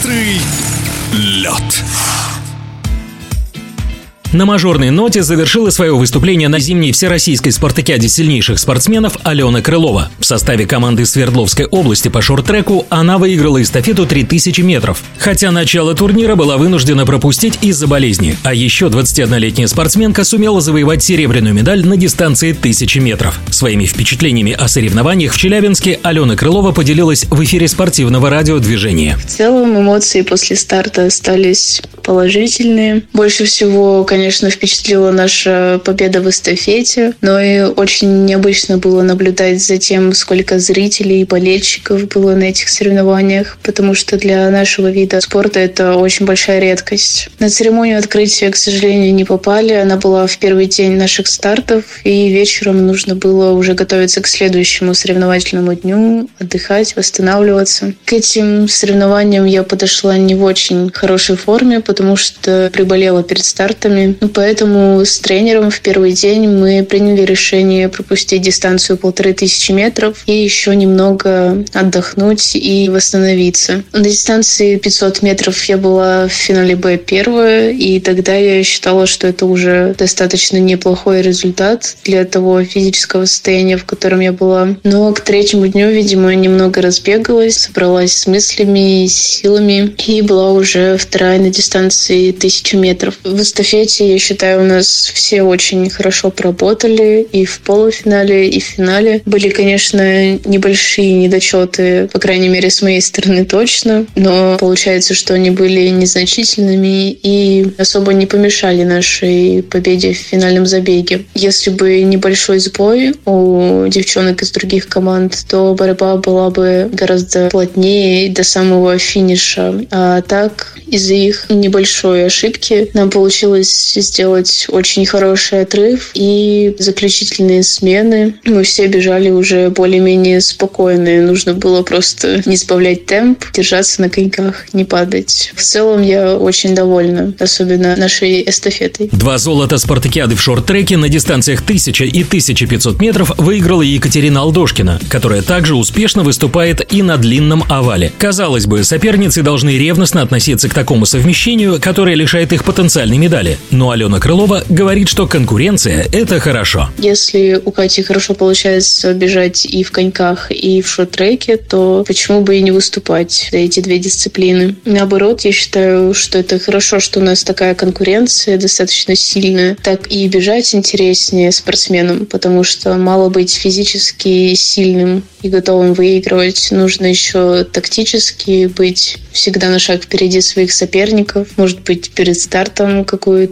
Быстрый лед. На мажорной ноте завершила свое выступление на зимней всероссийской спартакиаде сильнейших спортсменов Алена Крылова. В составе команды Свердловской области по шорт-треку она выиграла эстафету 3000 метров. Хотя начало турнира была вынуждена пропустить из-за болезни. А еще 21-летняя спортсменка сумела завоевать серебряную медаль на дистанции 1000 метров. Своими впечатлениями о соревнованиях в Челябинске Алена Крылова поделилась в эфире спортивного радиодвижения. В целом эмоции после старта остались положительные. Больше всего, конечно, впечатлила наша победа в эстафете, но и очень необычно было наблюдать за тем, сколько зрителей и болельщиков было на этих соревнованиях, потому что для нашего вида спорта это очень большая редкость. На церемонию открытия, к сожалению, не попали. Она была в первый день наших стартов, и вечером нужно было уже готовиться к следующему соревновательному дню, отдыхать, восстанавливаться. К этим соревнованиям я подошла не в очень хорошей форме, потому что приболела перед стартами. Ну, поэтому с тренером в первый день мы приняли решение пропустить дистанцию полторы тысячи метров и еще немного отдохнуть и восстановиться. На дистанции 500 метров я была в финале Б первая, и тогда я считала, что это уже достаточно неплохой результат для того физического состояния, в котором я была. Но к третьему дню, видимо, немного разбегалась, собралась с мыслями и силами, и была уже вторая на дистанции тысячи метров. В эстафете, я считаю, у нас все очень хорошо поработали и в полуфинале, и в финале. Были, конечно, небольшие недочеты, по крайней мере, с моей стороны точно, но получается, что они были незначительными и особо не помешали нашей победе в финальном забеге. Если бы небольшой сбой у девчонок из других команд, то борьба была бы гораздо плотнее до самого финиша. А так, из-за их не небольшой ошибки нам получилось сделать очень хороший отрыв и заключительные смены. Мы все бежали уже более-менее спокойные. Нужно было просто не сбавлять темп, держаться на коньках, не падать. В целом я очень довольна, особенно нашей эстафетой. Два золота спартакиады в шорт-треке на дистанциях 1000 и 1500 метров выиграла Екатерина Алдошкина, которая также успешно выступает и на длинном овале. Казалось бы, соперницы должны ревностно относиться к такому совмещению, которое лишает их потенциальной медали. Алена Крылова говорит, что конкуренция – это хорошо. Если у Кати хорошо получается бежать и в коньках, и в шорт-треке, то почему бы и не выступать за эти две дисциплины? Наоборот, я считаю, что это хорошо, что у нас такая конкуренция достаточно сильная. Так и бежать интереснее спортсменам, потому что мало быть физически сильным и готовым выигрывать. Нужно еще тактически быть всегда на шаг впереди своих соперников, может быть, перед стартом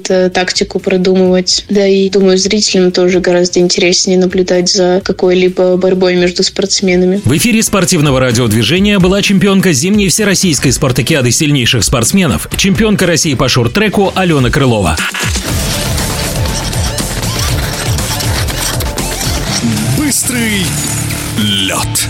какую-то тактику продумывать. Да и, думаю, зрителям тоже гораздо интереснее наблюдать за какой-либо борьбой между спортсменами. В эфире спортивного радиодвижения была чемпионка зимней всероссийской спартакиады сильнейших спортсменов, чемпионка России по шорт-треку Алена Крылова. Быстрый лед.